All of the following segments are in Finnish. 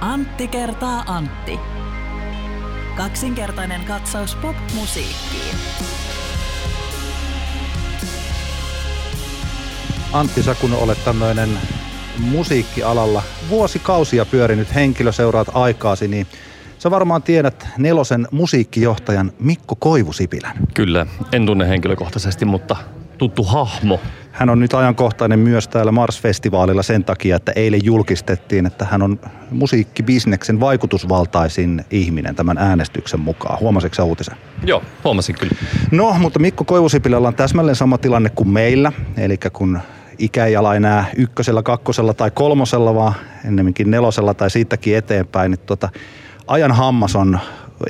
Antti kertaa Antti. Kaksinkertainen katsaus pop-musiikkiin. Antti, sä kun olet tämmöinen musiikkialalla vuosikausia pyörinyt henkilö, seuraat aikaasi, niin sä varmaan tiedät nelosen musiikkijohtajan Mikko Koivusipilän. Kyllä, en tunne henkilökohtaisesti, mutta tuttu hahmo. Hän on nyt ajankohtainen myös täällä Mars-festivaalilla sen takia, että eilen julkistettiin, että hän on musiikkibisneksen vaikutusvaltaisin ihminen tämän äänestyksen mukaan. Huomasitko uutisen? Joo, huomasin kyllä. No, mutta Mikko Koivusipilällä on täsmälleen sama tilanne kuin meillä. Eli kun ikä ei ala enää ykkösellä, kakkosella tai kolmosella, vaan ennemminkin nelosella tai siitäkin eteenpäin, niin tota, ajan hammas on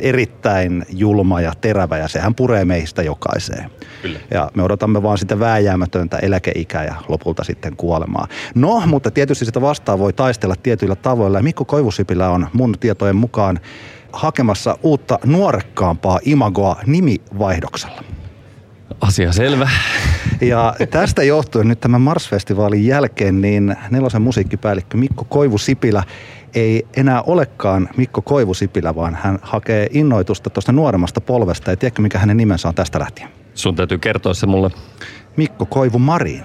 erittäin julma ja terävä ja sehän puree meistä jokaiseen. Kyllä. Ja me odotamme vaan sitä vääjäämätöntä eläkeikää ja lopulta sitten kuolemaa. No, mutta tietysti sitä vastaan voi taistella tietyillä tavoilla. Ja Mikko Koivusipilä on mun tietojen mukaan hakemassa uutta nuorekkaampaa imagoa nimivaihdoksella. Asia selvä. Ja tästä johtuen nyt tämän Mars-festivaalin jälkeen niin nelosen musiikkipäällikkö Mikko Koivusipilä ei enää olekaan Mikko Koivusipilä, vaan hän hakee innoitusta tuosta nuoremmasta polvesta. Ja tiedätkö, mikä hänen nimensä on tästä lähtien? Sun täytyy kertoa se mulle. Mikko Koivu Marin.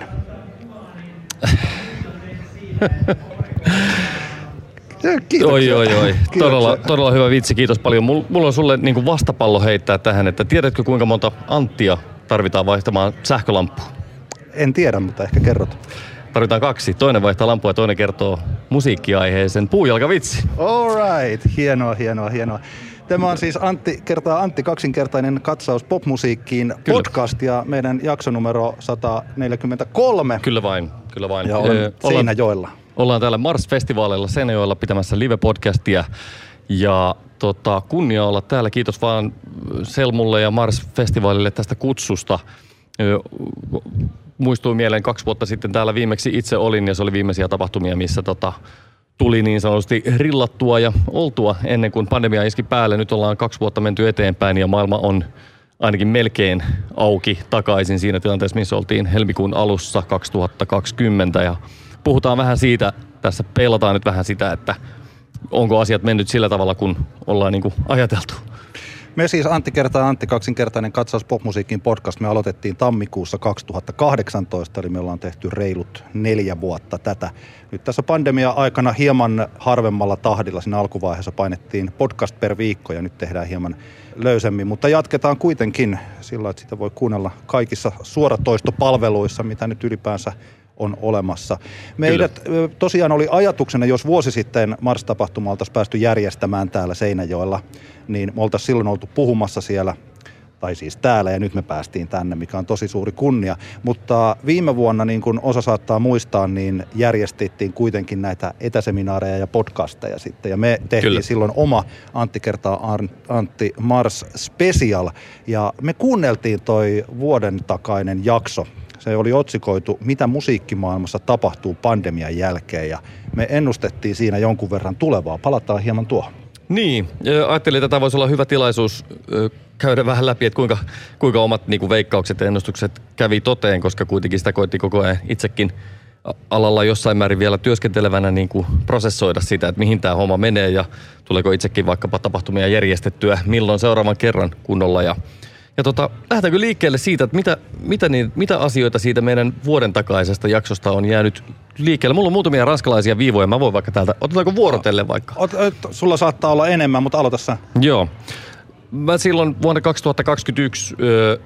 Kiitoksia. Oi, oi, oi. Kiitoksia. Todella, todella hyvä vitsi, kiitos paljon. Mul- Mulla on sulle niin vastapallo heittää tähän, että tiedätkö kuinka monta Anttia tarvitaan vaihtamaan sähkölamppu? En tiedä, mutta ehkä kerrot. Tarvitaan kaksi. Toinen vaihtaa lampua ja toinen kertoo musiikkiaiheisen puujalkavitsi. All right. Hienoa, hienoa, hienoa. Tämä on siis Antti kertaa Antti kaksinkertainen katsaus popmusiikkiin Kyllä. podcast ja meidän jaksonumero 143. Kyllä vain, kyllä vain. Ja olen Ö, Seinäjoella. Ollaan täällä Mars-festivaaleilla Seinäjoella pitämässä live-podcastia. Ja tota, kunnia olla täällä. Kiitos vaan Selmulle ja Mars-festivaalille tästä kutsusta. Ö, Muistuu mieleen kaksi vuotta sitten täällä viimeksi itse olin ja se oli viimeisiä tapahtumia, missä tota, tuli niin sanotusti rillattua ja oltua ennen kuin pandemia iski päälle. Nyt ollaan kaksi vuotta menty eteenpäin ja maailma on ainakin melkein auki takaisin siinä tilanteessa, missä oltiin helmikuun alussa 2020. Ja puhutaan vähän siitä, tässä peilataan nyt vähän sitä, että onko asiat mennyt sillä tavalla, kun ollaan niin kuin ajateltu. Me siis Antti kertaa Antti kaksinkertainen katsaus popmusiikin podcast. Me aloitettiin tammikuussa 2018, eli me ollaan tehty reilut neljä vuotta tätä. Nyt tässä pandemia-aikana hieman harvemmalla tahdilla. Siinä alkuvaiheessa painettiin podcast per viikko ja nyt tehdään hieman löysemmin, mutta jatketaan kuitenkin sillä, että sitä voi kuunnella kaikissa suoratoistopalveluissa, mitä nyt ylipäänsä on olemassa. Meidät ö, tosiaan oli ajatuksena, jos vuosi sitten Mars-tapahtuma oltaisiin päästy järjestämään täällä Seinäjoella, niin me oltaisiin silloin oltu puhumassa siellä tai siis täällä ja nyt me päästiin tänne, mikä on tosi suuri kunnia. Mutta viime vuonna, niin kuin osa saattaa muistaa, niin järjestettiin kuitenkin näitä etäseminaareja ja podcasteja sitten. Ja me tehtiin Kyllä. silloin oma Antti kertaa Antti Mars Special. Ja me kuunneltiin toi vuoden takainen jakso. Se oli otsikoitu, mitä musiikkimaailmassa tapahtuu pandemian jälkeen. Ja me ennustettiin siinä jonkun verran tulevaa. Palataan hieman tuohon. Niin, ajattelin, että tämä voisi olla hyvä tilaisuus käydä vähän läpi, että kuinka, kuinka omat niin kuin veikkaukset ja ennustukset kävi toteen, koska kuitenkin sitä koitti koko ajan itsekin alalla jossain määrin vielä työskentelevänä niin kuin prosessoida sitä, että mihin tämä homma menee ja tuleeko itsekin vaikkapa tapahtumia järjestettyä, milloin seuraavan kerran kunnolla ja ja tota, lähdetäänkö liikkeelle siitä, että mitä, mitä, niin, mitä asioita siitä meidän vuoden takaisesta jaksosta on jäänyt liikkeelle? Mulla on muutamia ranskalaisia viivoja, mä voin vaikka täältä, otetaanko vuorotelle vaikka? Ot, ot, sulla saattaa olla enemmän, mutta aloita sä. Joo. Mä silloin vuonna 2021 ö,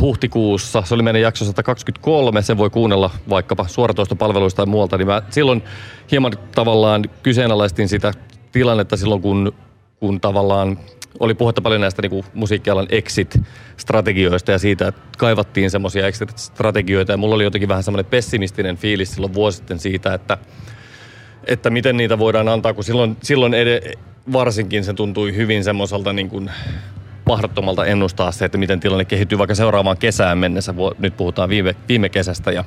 huhtikuussa, se oli meidän jakso 123, sen voi kuunnella vaikkapa suoratoistopalveluista tai muualta, niin mä silloin hieman tavallaan kyseenalaistin sitä tilannetta silloin, kun, kun tavallaan oli puhetta paljon näistä niin kuin musiikkialan exit-strategioista ja siitä, että kaivattiin semmoisia exit-strategioita ja mulla oli jotenkin vähän semmoinen pessimistinen fiilis silloin vuosi sitten siitä, että että miten niitä voidaan antaa, kun silloin, silloin ed- varsinkin se tuntui hyvin semmoiselta niin kuin mahdottomalta ennustaa se, että miten tilanne kehittyy vaikka seuraavaan kesään mennessä. Nyt puhutaan viime, viime kesästä ja,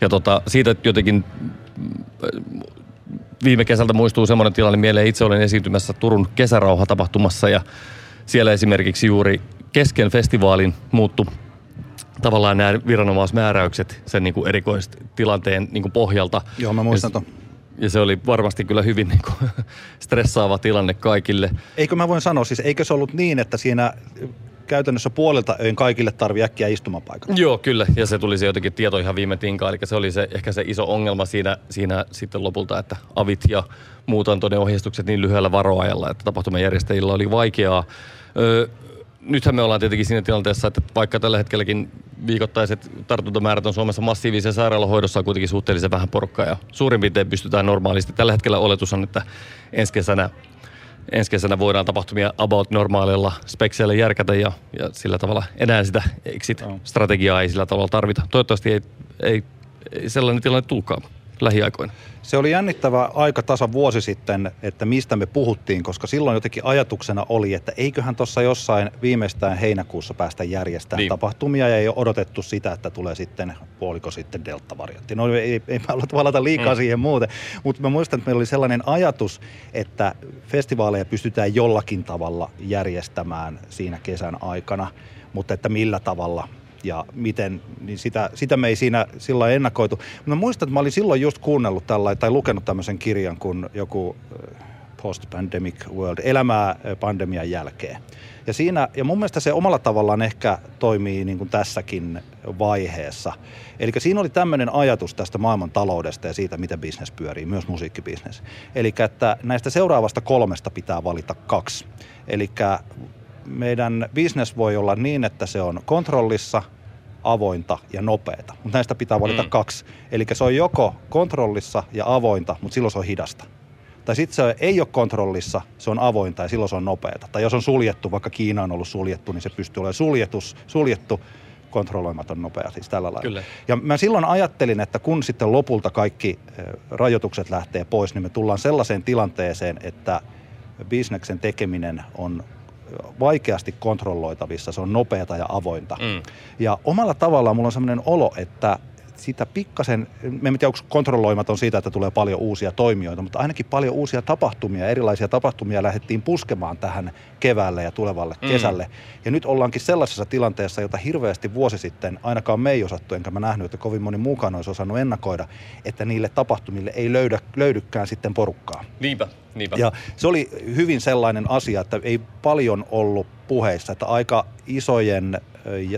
ja tota, siitä jotenkin viime kesältä muistuu semmoinen tilanne mieleen. Itse olen esiintymässä Turun kesärauha-tapahtumassa ja siellä esimerkiksi juuri kesken festivaalin muuttu tavallaan nämä viranomaismääräykset sen niin kuin erikoistilanteen niin kuin pohjalta. Joo, mä muistan ton. ja se oli varmasti kyllä hyvin niin kuin, stressaava tilanne kaikille. Eikö mä voin sanoa, siis eikö se ollut niin, että siinä käytännössä puolelta öin kaikille tarvi äkkiä istumapaikat? Joo, kyllä. Ja se tuli se jotenkin tieto ihan viime tinkaan. Eli se oli se, ehkä se iso ongelma siinä, siinä sitten lopulta, että avit ja muut antoi ne ohjeistukset niin lyhyellä varoajalla, että tapahtumien järjestäjillä oli vaikeaa. Öö, nythän me ollaan tietenkin siinä tilanteessa, että vaikka tällä hetkelläkin viikoittaiset tartuntamäärät on Suomessa massiivisia sairaalahoidossa on kuitenkin suhteellisen vähän porukkaa ja suurin piirtein pystytään normaalisti. Tällä hetkellä oletus on, että ensi kesänä, ensi kesänä voidaan tapahtumia about normaalilla spekseillä järkätä ja, ja sillä tavalla enää sitä exit-strategiaa ei sillä tavalla tarvita. Toivottavasti ei, ei, ei sellainen tilanne tulkaan lähiaikoina. Se oli jännittävä aika tasa vuosi sitten, että mistä me puhuttiin, koska silloin jotenkin ajatuksena oli, että eiköhän tuossa jossain viimeistään heinäkuussa päästä järjestämään niin. tapahtumia ja ei ole odotettu sitä, että tulee sitten puoliko sitten delta-variantti. No ei, ei valata liikaa mm. siihen muuten, mutta mä muistan, että meillä oli sellainen ajatus, että festivaaleja pystytään jollakin tavalla järjestämään siinä kesän aikana, mutta että millä tavalla ja miten, niin sitä, sitä me ei siinä sillä ennakoitu. Mä muistan, että mä olin silloin just kuunnellut tällä, tai lukenut tämmöisen kirjan kuin joku äh, Post-Pandemic World, elämää äh, pandemian jälkeen. Ja, siinä, ja mun mielestä se omalla tavallaan ehkä toimii niin kuin tässäkin vaiheessa. Eli siinä oli tämmöinen ajatus tästä maailman taloudesta ja siitä, miten bisnes pyörii, myös musiikkibisnes. Eli että näistä seuraavasta kolmesta pitää valita kaksi. Eli meidän bisnes voi olla niin, että se on kontrollissa, avointa ja nopeata. Mutta näistä pitää valita mm. kaksi. Eli se on joko kontrollissa ja avointa, mutta silloin se on hidasta. Tai sitten se ei ole kontrollissa, se on avointa ja silloin se on nopeata. Tai jos on suljettu, vaikka Kiina on ollut suljettu, niin se pystyy olemaan suljetus, suljettu, kontrolloimaton nopea, siis tällä lailla. Kyllä. Ja mä silloin ajattelin, että kun sitten lopulta kaikki rajoitukset lähtee pois, niin me tullaan sellaiseen tilanteeseen, että bisneksen tekeminen on vaikeasti kontrolloitavissa, se on nopeata ja avointa. Mm. Ja omalla tavallaan mulla on sellainen olo, että sitä pikkasen, me en tiedä onko kontrolloimaton siitä, että tulee paljon uusia toimijoita, mutta ainakin paljon uusia tapahtumia, erilaisia tapahtumia lähdettiin puskemaan tähän keväälle ja tulevalle mm. kesälle. Ja nyt ollaankin sellaisessa tilanteessa, jota hirveästi vuosi sitten ainakaan me ei osattu, enkä mä nähnyt, että kovin moni muukaan olisi osannut ennakoida, että niille tapahtumille ei löydä, löydykään sitten porukkaa. Niinpä, niinpä. Ja se oli hyvin sellainen asia, että ei paljon ollut puheissa, että aika isojen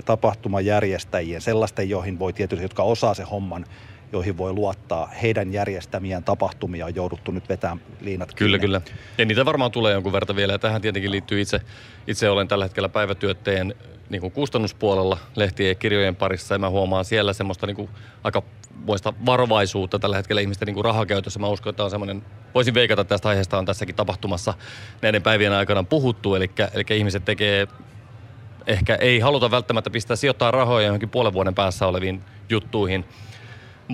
tapahtumajärjestäjien, sellaisten, joihin voi tietysti, jotka osaa se homman, joihin voi luottaa. Heidän järjestämiään tapahtumia on jouduttu nyt vetämään liinat Kyllä, kiinni. kyllä. Ja niitä varmaan tulee jonkun verran vielä. Ja tähän tietenkin liittyy itse, itse olen tällä hetkellä päivätyötteen niin kuin kustannuspuolella lehtien ja kirjojen parissa. Ja mä huomaan siellä semmoista niin kuin aika muista varovaisuutta tällä hetkellä ihmisten niin kuin rahakäytössä. Mä uskon, että on semmoinen, voisin veikata tästä aiheesta on tässäkin tapahtumassa näiden päivien aikana puhuttu. Eli, eli ihmiset tekee ehkä ei haluta välttämättä pistää sijoittaa rahoja johonkin puolen vuoden päässä oleviin juttuihin,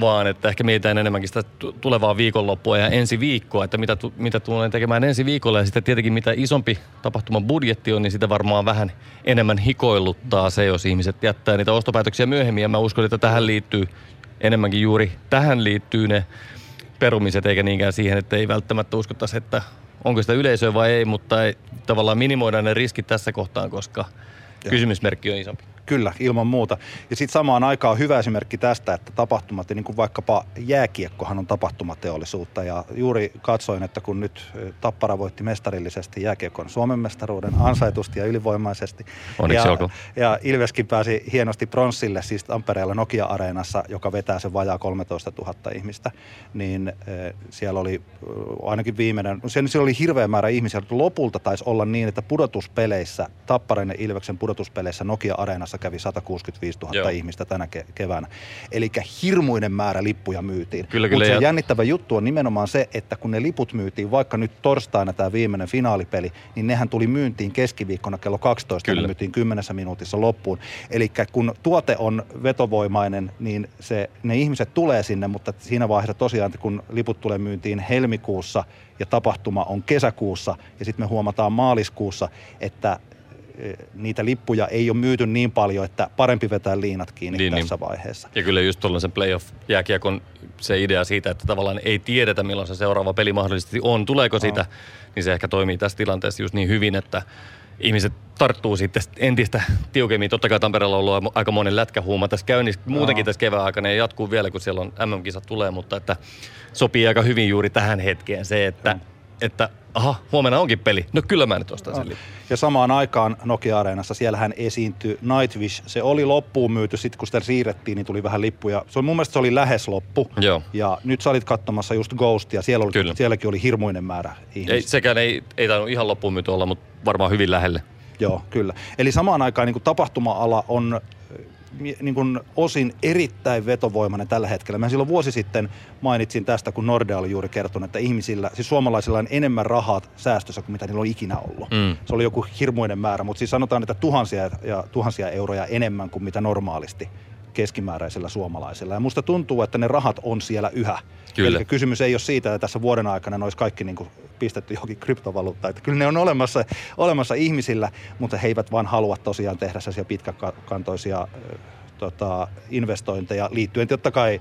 vaan että ehkä mietitään enemmänkin sitä tulevaa viikonloppua ja ensi viikkoa, että mitä, mitä tulen tekemään ensi viikolla. Ja sitten tietenkin mitä isompi tapahtuman budjetti on, niin sitä varmaan vähän enemmän hikoiluttaa se, jos ihmiset jättää niitä ostopäätöksiä myöhemmin. Ja mä uskon, että tähän liittyy enemmänkin juuri, tähän liittyy ne perumiset, eikä niinkään siihen, että ei välttämättä uskottaisi, että onko sitä yleisöä vai ei, mutta ei, tavallaan minimoida ne riskit tässä kohtaan, koska – kysymysmerkki on isompi. Kyllä, ilman muuta. Ja sitten samaan aikaan hyvä esimerkki tästä, että tapahtumat, niin kuin vaikkapa jääkiekkohan on tapahtumateollisuutta. Ja juuri katsoin, että kun nyt Tappara voitti mestarillisesti jääkiekon Suomen mestaruuden ansaitusti ja ylivoimaisesti. Onneksi ja, ja Ilveskin pääsi hienosti pronssille, siis Tampereella Nokia-areenassa, joka vetää sen vajaa 13 000 ihmistä. Niin siellä oli ainakin viimeinen, no siellä oli hirveä määrä ihmisiä, lopulta taisi olla niin, että pudotuspeleissä, Tapparan ja Ilveksen pudotuspeleissä Nokia-areenassa Suomessa kävi 165 000 Joo. ihmistä tänä ke- keväänä. Eli hirmuinen määrä lippuja myytiin. Kyllä, kyllä. Mutta se jännittävä juttu on nimenomaan se, että kun ne liput myytiin, vaikka nyt torstaina tämä viimeinen finaalipeli, niin nehän tuli myyntiin keskiviikkona kello 12, kyllä. ne myytiin 10 minuutissa loppuun. Eli kun tuote on vetovoimainen, niin se, ne ihmiset tulee sinne, mutta siinä vaiheessa tosiaan, kun liput tulee myyntiin helmikuussa ja tapahtuma on kesäkuussa ja sitten me huomataan maaliskuussa, että niitä lippuja ei ole myyty niin paljon, että parempi vetää liinat kiinni niin, tässä niin. vaiheessa. Ja kyllä just tuollaisen playoff-jääkiekon se idea siitä, että tavallaan ei tiedetä milloin se seuraava peli mahdollisesti on, tuleeko sitä, niin se ehkä toimii tässä tilanteessa just niin hyvin, että ihmiset tarttuu sitten entistä tiukemmin. Totta kai Tampereella on ollut aika monen lätkähuuma tässä käynnissä muutenkin tässä kevään aikana ja jatkuu vielä, kun siellä on MM-kisat tulee, mutta että sopii aika hyvin juuri tähän hetkeen se, että, mm. Että aha, huomenna onkin peli. No kyllä mä nyt ostan sen lipun. Ja samaan aikaan Nokia-areenassa siellähän esiintyi Nightwish. Se oli loppuun myyty, sitten kun sitä siirrettiin, niin tuli vähän lippuja. Se on, mun mielestä se oli lähes loppu. Joo. Ja nyt sä olit katsomassa just Ghostia, siellä oli, Kyllä. sielläkin oli hirmuinen määrä ihmisiä. Ei, sekään ei, ei tainnut ihan loppuun myyty olla, mutta varmaan hyvin lähelle. Joo, kyllä. Eli samaan aikaan niin kuin tapahtuma-ala on niin kuin osin erittäin vetovoimainen tällä hetkellä. Mä silloin vuosi sitten mainitsin tästä, kun Nordea oli juuri kertonut, että ihmisillä, siis suomalaisilla on enemmän rahat säästössä kuin mitä niillä on ikinä ollut. Mm. Se oli joku hirmuinen määrä, mutta siis sanotaan, että tuhansia ja tuhansia euroja enemmän kuin mitä normaalisti keskimääräisellä suomalaisella. Ja musta tuntuu, että ne rahat on siellä yhä. Kyllä. Eli kysymys ei ole siitä, että tässä vuoden aikana ne olisi kaikki niin kuin pistetty johonkin kryptovaluuttaan. Että kyllä ne on olemassa, olemassa ihmisillä, mutta he eivät vaan halua tosiaan tehdä sellaisia pitkäkantoisia tota, investointeja liittyen totta kai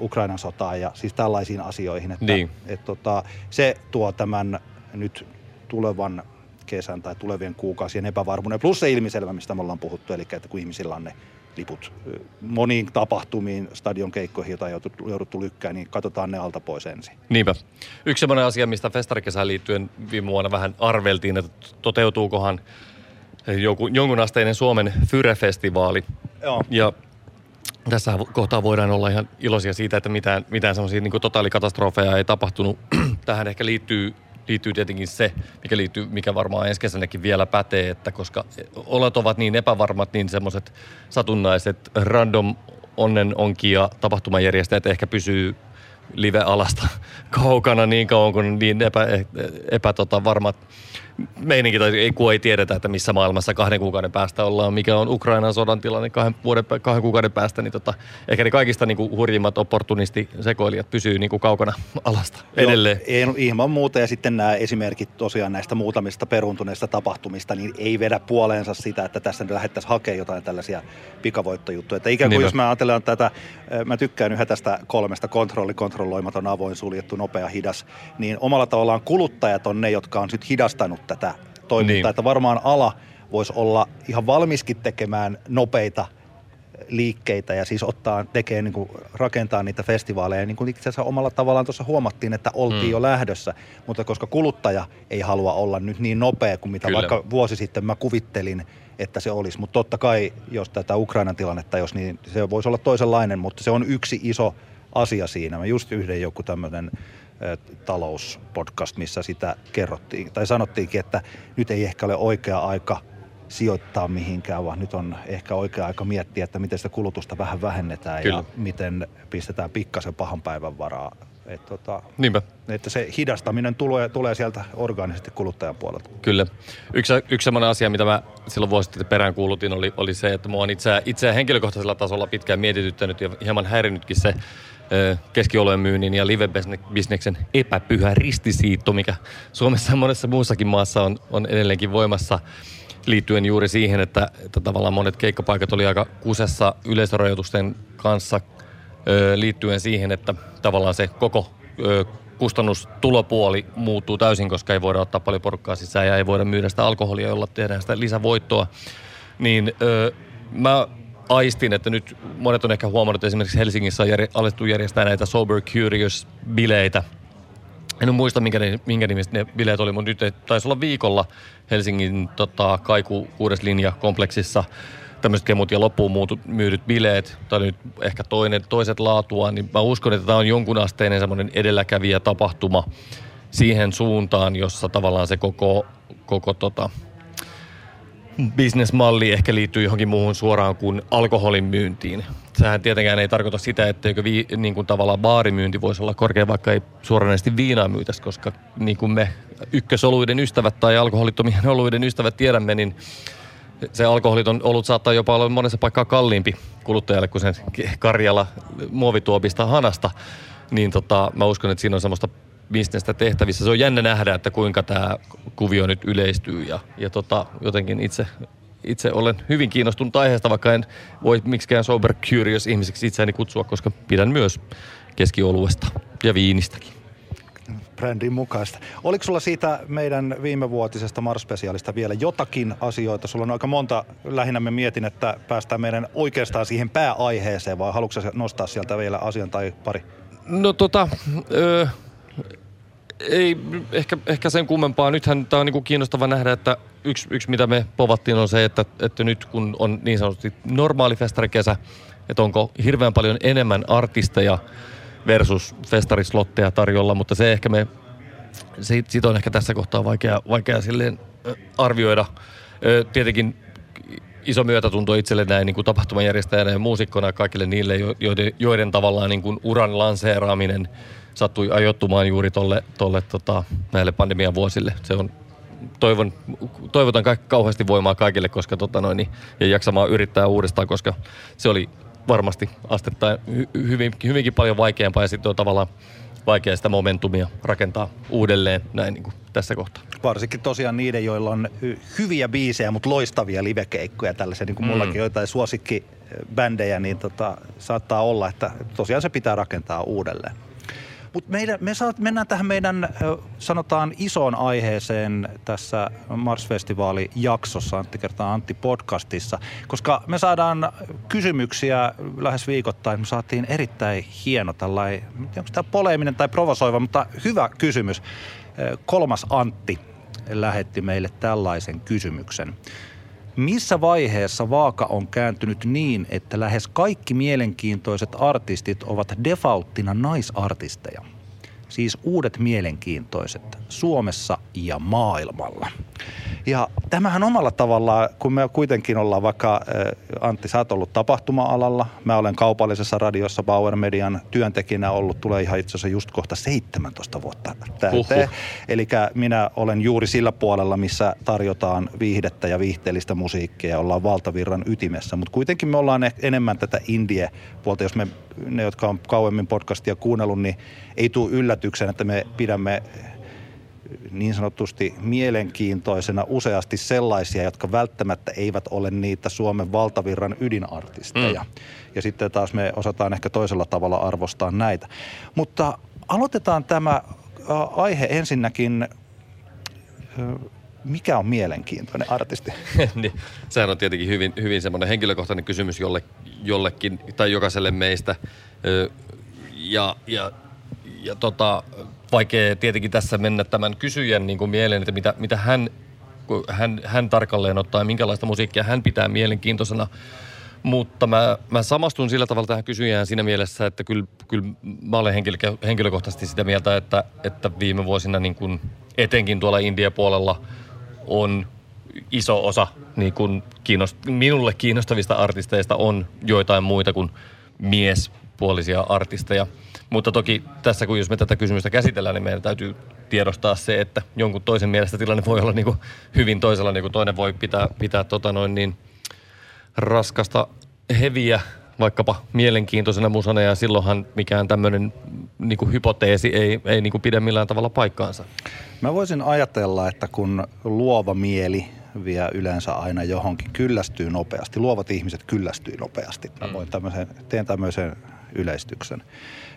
Ukrainan sotaan ja siis tällaisiin asioihin. Että, niin. et, tota, se tuo tämän nyt tulevan kesän tai tulevien kuukausien epävarmuuden. Plus se ilmiselvä, mistä me ollaan puhuttu, eli että kun ihmisillä on ne liput moniin tapahtumiin, stadion keikkoihin, joita on jouduttu lykkään, niin katsotaan ne alta pois ensin. Niinpä. Yksi sellainen asia, mistä festarikesään liittyen viime vuonna vähän arveltiin, että toteutuukohan joku, jonkun asteinen Suomen Fyre-festivaali. Joo. Ja tässä kohtaa voidaan olla ihan iloisia siitä, että mitään, mitään semmoisia niin totaalikatastrofeja ei tapahtunut. Tähän ehkä liittyy liittyy tietenkin se, mikä, liittyy, mikä varmaan ensi kesänäkin vielä pätee, että koska olot ovat niin epävarmat, niin semmoiset satunnaiset random onnen onkia tapahtumajärjestäjät ehkä pysyy live-alasta kaukana niin kauan kuin niin epä, epä tota, varmat meininki, tai ei, kun ei tiedetä, että missä maailmassa kahden kuukauden päästä ollaan, mikä on Ukrainan sodan tilanne kahden, vuoden, kahden kuukauden päästä, niin tota, ehkä ne kaikista niin kuin hurjimmat opportunistisekoilijat pysyy niin kuin kaukana alasta edelleen. Joo, ei, ilman muuta, ja sitten nämä esimerkit tosiaan näistä muutamista peruntuneista tapahtumista, niin ei vedä puoleensa sitä, että tässä nyt lähdettäisiin hakemaan jotain tällaisia pikavoittojuttuja. Että ikään kuin niin jos mä ajattelen tätä, mä tykkään yhä tästä kolmesta kontrolli, kontrolloimaton, avoin, suljettu, nopea, hidas, niin omalla tavallaan kuluttajat on ne, jotka on sitten hidastanut tätä toimintaa, niin. että varmaan ala voisi olla ihan valmiskin tekemään nopeita liikkeitä ja siis ottaa, tekee, niin kuin, rakentaa niitä festivaaleja. Niin kuin itse asiassa omalla tavallaan tuossa huomattiin, että oltiin mm. jo lähdössä, mutta koska kuluttaja ei halua olla nyt niin nopea kuin mitä Kyllä. vaikka vuosi sitten mä kuvittelin, että se olisi. Mutta totta kai, jos tätä Ukrainan tilannetta, jos niin se voisi olla toisenlainen, mutta se on yksi iso asia siinä. Mä just yhden joku tämmöinen talouspodcast, missä sitä kerrottiin, tai sanottiinkin, että nyt ei ehkä ole oikea aika sijoittaa mihinkään, vaan nyt on ehkä oikea aika miettiä, että miten sitä kulutusta vähän vähennetään Kyllä. ja miten pistetään pikkasen pahan päivän varaa. Et tota, Niinpä. Että se hidastaminen tulee, tulee sieltä orgaanisesti kuluttajan puolelta. Kyllä. Yksi, yksi sellainen asia, mitä mä silloin vuosi sitten perään kuulutin, oli, oli se, että mua on itse, itse henkilökohtaisella tasolla pitkään mietityttänyt ja hieman häirinnytkin se, keskiolojen myynnin ja live-bisneksen epäpyhä ristisiitto, mikä Suomessa ja monessa muussakin maassa on, on edelleenkin voimassa liittyen juuri siihen, että, että tavallaan monet keikkapaikat oli aika kusessa yleisörajoitusten kanssa liittyen siihen, että tavallaan se koko kustannustulopuoli muuttuu täysin, koska ei voida ottaa paljon porukkaa sisään ja ei voida myydä sitä alkoholia, jolla tehdään sitä lisävoittoa. Niin mä aistin, että nyt monet on ehkä huomannut, että esimerkiksi Helsingissä on jär, alettu järjestää näitä Sober Curious-bileitä. En muista, minkä, minkä nimistä ne bileet oli, mutta nyt taisi olla viikolla Helsingin tota, Kaiku kuudes linja kompleksissa tämmöiset kemut ja loppuun muutu, myydyt bileet, tai nyt ehkä toinen, toiset laatua, niin mä uskon, että tämä on jonkun asteinen semmoinen edelläkävijä tapahtuma siihen suuntaan, jossa tavallaan se koko, koko tota, bisnesmalli ehkä liittyy johonkin muuhun suoraan kuin alkoholin myyntiin. Sehän tietenkään ei tarkoita sitä, etteikö vi, niin kuin tavallaan baarimyynti voisi olla korkea, vaikka ei suoranaisesti viinaa myytäisi, koska niin kuin me ykkösoluiden ystävät tai alkoholittomien oluiden ystävät tiedämme, niin se alkoholiton olut saattaa jopa olla monessa paikkaa kalliimpi kuluttajalle kuin sen Karjala muovituopista hanasta. Niin tota, mä uskon, että siinä on semmoista bisnestä tehtävissä. Se on jännä nähdä, että kuinka tämä kuvio nyt yleistyy ja, ja tota, jotenkin itse, itse olen hyvin kiinnostunut aiheesta, vaikka en voi miksikään sober curious ihmiseksi itseäni kutsua, koska pidän myös keskioluesta ja viinistäkin. brändin mukaista. Oliko sulla siitä meidän viimevuotisesta Mars-spesiaalista vielä jotakin asioita? Sulla on aika monta, lähinnä me mietin, että päästään meidän oikeastaan siihen pääaiheeseen, vai haluatko nostaa sieltä vielä asian tai pari? No tota, öö, ei ehkä, ehkä sen kummempaa. Nythän tämä on niinku kiinnostava nähdä, että yksi, yksi mitä me povattiin on se, että, että nyt kun on niin sanotusti normaali festarikesä, että onko hirveän paljon enemmän artisteja versus festarislotteja tarjolla, mutta se ehkä me, siitä on ehkä tässä kohtaa vaikea, vaikea silleen arvioida. Tietenkin iso myötätunto itselle näin niin kuin tapahtumajärjestäjänä ja muusikkona kaikille niille, joiden, joiden tavallaan niin kuin uran lanseeraaminen sattui ajoittumaan juuri tolle, tolle tota, näille pandemian vuosille. Se on, toivon, toivotan ka- kauheasti voimaa kaikille koska, tota noin, niin, ja jaksamaan yrittää uudestaan, koska se oli varmasti astetta hy, hyvin, hyvinkin paljon vaikeampaa ja sitten on tavallaan vaikea sitä momentumia rakentaa uudelleen näin niin kuin tässä kohtaa. Varsinkin tosiaan niiden, joilla on hyviä biisejä, mutta loistavia livekeikkoja, tällaisia niin kuin mm. mullakin joitain suosikkibändejä, niin tota, saattaa olla, että tosiaan se pitää rakentaa uudelleen. Mutta me saat, mennään tähän meidän, sanotaan, isoon aiheeseen tässä Mars-festivaali-jaksossa, Antti kertaa Antti podcastissa, koska me saadaan kysymyksiä lähes viikoittain. Me saatiin erittäin hieno tällainen, onko tämä poleeminen tai provosoiva, mutta hyvä kysymys. Kolmas Antti lähetti meille tällaisen kysymyksen. Missä vaiheessa vaaka on kääntynyt niin, että lähes kaikki mielenkiintoiset artistit ovat defaulttina naisartisteja? Siis uudet mielenkiintoiset Suomessa ja maailmalla. Ja tämähän omalla tavallaan, kun me kuitenkin ollaan vaikka, Antti, sä oot ollut tapahtuma-alalla, mä olen kaupallisessa radiossa Bauer Median työntekijänä ollut, tulee ihan itse asiassa just kohta 17 vuotta täyteen. Eli minä olen juuri sillä puolella, missä tarjotaan viihdettä ja viihteellistä musiikkia ja ollaan valtavirran ytimessä. Mutta kuitenkin me ollaan enemmän tätä indie-puolta, jos me, ne jotka on kauemmin podcastia kuunnellut, niin ei tule yllätyksen, että me pidämme niin sanotusti mielenkiintoisena useasti sellaisia, jotka välttämättä eivät ole niitä Suomen valtavirran ydinartisteja. Mm. Ja sitten taas me osataan ehkä toisella tavalla arvostaa näitä. Mutta aloitetaan tämä aihe ensinnäkin mikä on mielenkiintoinen artisti? niin, sehän on tietenkin hyvin, hyvin semmoinen henkilökohtainen kysymys jolle, jollekin tai jokaiselle meistä. Ja, ja, ja tota, vaikea tietenkin tässä mennä tämän kysyjän niin kuin mieleen, että mitä, mitä hän, hän, hän tarkalleen ottaa ja minkälaista musiikkia hän pitää mielenkiintoisena. Mutta mä, mä samastun sillä tavalla tähän kysyjään siinä mielessä, että kyllä, kyllä mä olen henkilö, henkilökohtaisesti sitä mieltä, että, että viime vuosina niin kuin etenkin tuolla India-puolella on iso osa niin kuin kiinnost, minulle kiinnostavista artisteista on joitain muita kuin miespuolisia artisteja – mutta toki tässä, kun jos me tätä kysymystä käsitellään, niin meidän täytyy tiedostaa se, että jonkun toisen mielestä tilanne voi olla niin kuin hyvin toisella, niin kuin toinen voi pitää, pitää tota noin niin raskasta heviä vaikkapa mielenkiintoisena musana ja silloinhan mikään tämmöinen niin kuin hypoteesi ei, ei niin kuin pidä millään tavalla paikkaansa. Mä voisin ajatella, että kun luova mieli vie yleensä aina johonkin, kyllästyy nopeasti. Luovat ihmiset kyllästyy nopeasti. Mä voin tämmöisen, teen tämmöisen yleistyksen.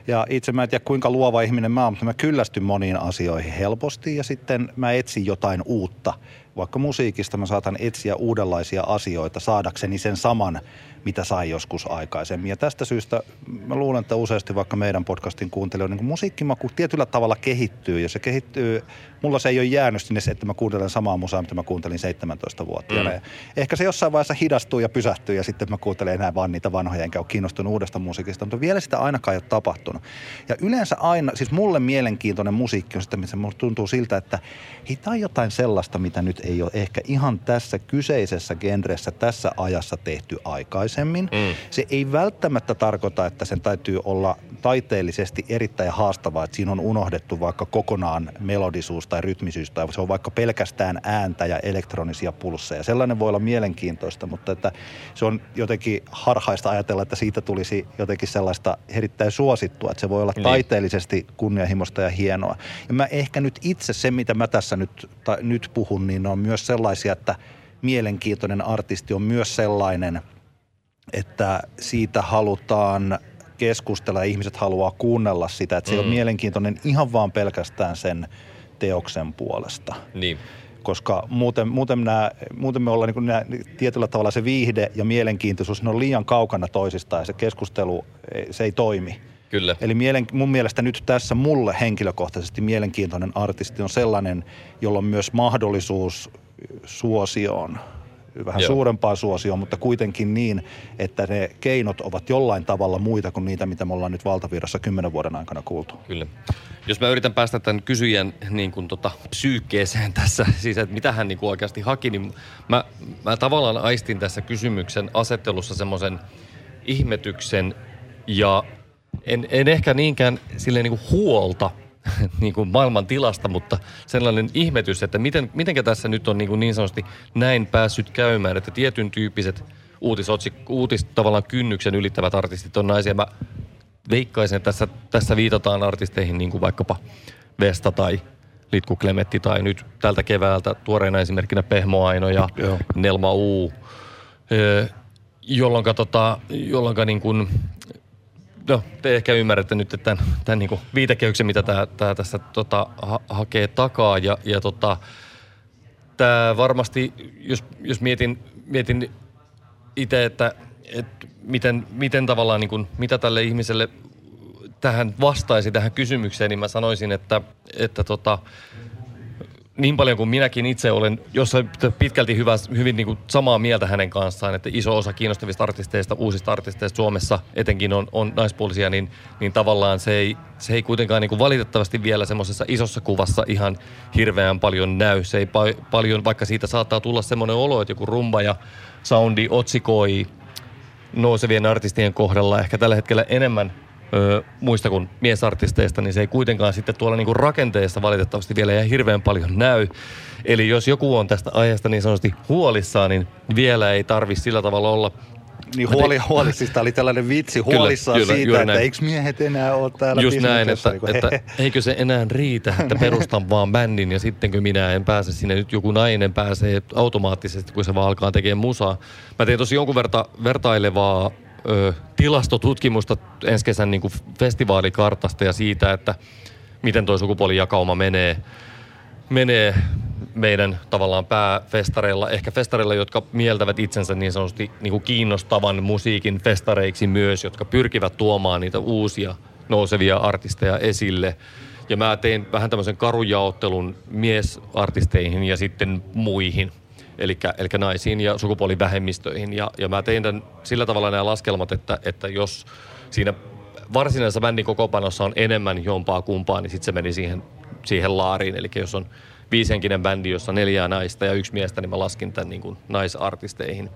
Ja itse mä en tiedä kuinka luova ihminen mä oon, mutta mä kyllästyn moniin asioihin helposti ja sitten mä etsin jotain uutta. Vaikka musiikista mä saatan etsiä uudenlaisia asioita saadakseni sen saman mitä sai joskus aikaisemmin. Ja tästä syystä mä luulen, että useasti vaikka meidän podcastin kuuntelijoiden niin musiikkimaku tietyllä tavalla kehittyy. Ja se kehittyy, mulla se ei ole jäänyt sinne, että mä kuuntelen samaa musaa, mitä mä kuuntelin 17 vuotta. Mm. Ehkä se jossain vaiheessa hidastuu ja pysähtyy ja sitten mä kuuntelen enää vaan niitä vanhoja, enkä ole kiinnostunut uudesta musiikista. Mutta vielä sitä ainakaan ei ole tapahtunut. Ja yleensä aina, siis mulle mielenkiintoinen musiikki on sitä, missä musta tuntuu siltä, että on jotain sellaista, mitä nyt ei ole ehkä ihan tässä kyseisessä genressä, tässä ajassa tehty aikaisemmin aikaisemmin. Mm. Se ei välttämättä tarkoita, että sen täytyy olla taiteellisesti erittäin haastavaa, että siinä on unohdettu vaikka kokonaan melodisuus tai rytmisyys tai se on vaikka pelkästään ääntä ja elektronisia pulsseja. Sellainen voi olla mielenkiintoista, mutta että se on jotenkin harhaista ajatella, että siitä tulisi jotenkin sellaista erittäin suosittua, että se voi olla niin. taiteellisesti kunnianhimoista ja hienoa. Ja mä ehkä nyt itse se, mitä mä tässä nyt, ta, nyt puhun, niin on myös sellaisia, että mielenkiintoinen artisti on myös sellainen – että siitä halutaan keskustella ja ihmiset haluaa kuunnella sitä. Että se mm. on mielenkiintoinen ihan vaan pelkästään sen teoksen puolesta. Niin. Koska muuten, muuten, nämä, muuten me ollaan niin nämä, tietyllä tavalla se viihde ja mielenkiintoisuus, ne on liian kaukana toisistaan ja se keskustelu, se ei toimi. Kyllä. Eli mielen, mun mielestä nyt tässä mulle henkilökohtaisesti mielenkiintoinen artisti on sellainen, jolla on myös mahdollisuus suosioon vähän Joo. suurempaa suosioon, mutta kuitenkin niin, että ne keinot ovat jollain tavalla muita kuin niitä, mitä me ollaan nyt valtavirrassa kymmenen vuoden aikana kuultu. Kyllä. Jos mä yritän päästä tämän kysyjän niin kuin tota, psyykkeeseen tässä, siis että mitä hän niin kuin oikeasti haki, niin mä, mä tavallaan aistin tässä kysymyksen asettelussa semmoisen ihmetyksen ja en, en ehkä niinkään silleen niin kuin huolta – niin kuin maailman tilasta, mutta sellainen ihmetys, että miten, mitenkä tässä nyt on niin, kuin niin sanotusti näin päässyt käymään, että tietyn tyyppiset uutisotsik, uutis tavallaan kynnyksen ylittävät artistit on naisia. Mä veikkaisin, että tässä, tässä viitataan artisteihin niin kuin vaikkapa Vesta tai Litku Klemetti tai nyt tältä keväältä tuoreena esimerkkinä Pehmo Aino ja Joo. Nelma U, jolloin tota, jolloinka niin kuin no, te ehkä ymmärrätte nyt tämän, tämän niin viitekehyksen, mitä tämä, tämä tässä tota, ha, hakee takaa. Ja, ja tota, tämä varmasti, jos, jos mietin, mietin itse, että, että miten, miten tavallaan, niin kuin, mitä tälle ihmiselle tähän vastaisi tähän kysymykseen, niin mä sanoisin, että, että tota, niin paljon kuin minäkin itse olen jossain pitkälti hyvä, hyvin niin kuin samaa mieltä hänen kanssaan, että iso osa kiinnostavista artisteista, uusista artisteista Suomessa etenkin on, on naispuolisia, niin, niin tavallaan se ei, se ei kuitenkaan niin kuin valitettavasti vielä semmoisessa isossa kuvassa ihan hirveän paljon näy. Se ei pa- paljon, vaikka siitä saattaa tulla semmoinen olo, että joku rumba ja soundi otsikoi nousevien artistien kohdalla ehkä tällä hetkellä enemmän ö, muista kuin miesartisteista, niin se ei kuitenkaan sitten tuolla niin kuin rakenteessa valitettavasti vielä ihan hirveän paljon näy. Eli jos joku on tästä aiheesta niin sanotusti huolissaan, niin vielä ei tarvi sillä tavalla olla niin huoli, huoli, siis tämä oli tällainen vitsi huolissaan kyllä, siitä, että eikö miehet enää ole täällä Just näin, että, niin että eikö se enää riitä, että perustan vaan bändin ja sittenkö minä en pääse sinne, nyt joku nainen pääsee automaattisesti, kun se vaan alkaa tekemään musaa. Mä tein tosi jonkun verta vertailevaa ö, tilastotutkimusta ensi kesän niin kuin festivaalikartasta ja siitä, että miten tuo sukupuolijakauma menee, menee meidän tavallaan pääfestareilla, ehkä festareilla, jotka mieltävät itsensä niin sanotusti niin kuin kiinnostavan musiikin festareiksi myös, jotka pyrkivät tuomaan niitä uusia nousevia artisteja esille. Ja mä tein vähän tämmöisen karujaottelun miesartisteihin ja sitten muihin – eli, eli naisiin ja sukupuolivähemmistöihin. Ja, ja mä tein tämän sillä tavalla nämä laskelmat, että, että jos siinä varsinaisessa bändin kokopanossa on enemmän jompaa kumpaa, niin sitten se meni siihen, siihen laariin. Eli jos on viisenkinen bändi, jossa neljää naista ja yksi miestä, niin mä laskin tämän niin kuin naisartisteihin.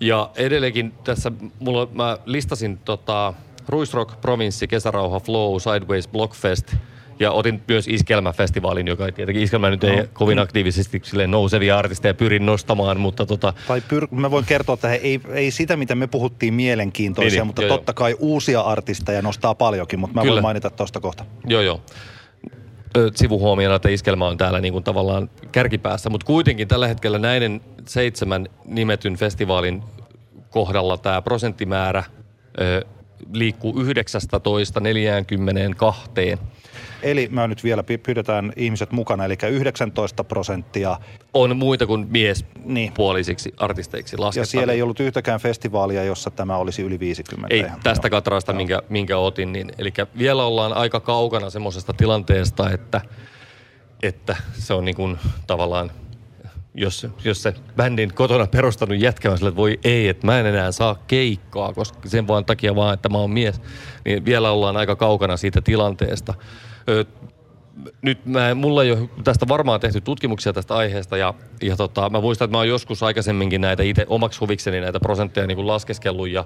Ja edelleenkin tässä mulla, mä listasin tota, Ruisrock, Provinssi, Kesärauha, Flow, Sideways, Blockfest – ja otin myös Iskelmäfestivaalin, joka tietenkin Iskelmä nyt ei no. kovin aktiivisesti sille nousevia artisteja pyrin nostamaan, mutta tota... Tai pyr... mä voin kertoa, että he ei, ei sitä, mitä me puhuttiin mielenkiintoisia, niin, niin mutta joo, totta kai uusia artisteja nostaa paljonkin, mutta mä Kyllä. voin mainita tuosta kohta. Joo, joo sivuhuomiona, että iskelmä on täällä niin kuin tavallaan kärkipäässä, mutta kuitenkin tällä hetkellä näiden seitsemän nimetyn festivaalin kohdalla tämä prosenttimäärä ö, liikkuu 19 42. Eli mä nyt vielä pyydetään ihmiset mukana, eli 19 prosenttia. On muita kuin miespuolisiksi niin. artisteiksi lasketaan. Ja siellä ei ollut yhtäkään festivaalia, jossa tämä olisi yli 50. Ei tästä katrasta, minkä, minkä otin. Niin, eli vielä ollaan aika kaukana semmoisesta tilanteesta, että, että se on niin kuin tavallaan jos, jos se bändin kotona perustanut jätkä on sille, että voi ei, että mä en enää saa keikkaa, koska sen vaan takia vaan, että mä oon mies, niin vielä ollaan aika kaukana siitä tilanteesta. Ö, nyt mä, mulla ei ole tästä varmaan tehty tutkimuksia tästä aiheesta ja, ja tota, mä muistan, että mä oon joskus aikaisemminkin näitä itse omaksi huvikseni näitä prosentteja niin kuin laskeskellut ja,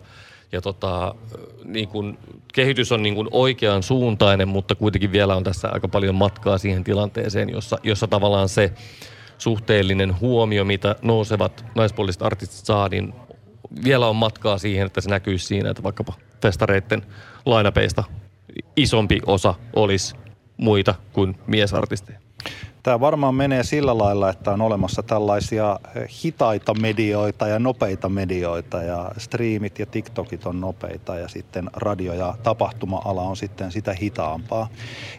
ja tota, niin kuin, kehitys on niin kuin oikean suuntainen, mutta kuitenkin vielä on tässä aika paljon matkaa siihen tilanteeseen, jossa, jossa tavallaan se suhteellinen huomio, mitä nousevat naispuoliset artistit saa, niin vielä on matkaa siihen, että se näkyy siinä, että vaikkapa festareiden lainapeista isompi osa olisi muita kuin miesartisteja. Tämä varmaan menee sillä lailla, että on olemassa tällaisia eh, hitaita medioita ja nopeita medioita ja striimit ja TikTokit on nopeita ja sitten radio- ja tapahtuma-ala on sitten sitä hitaampaa.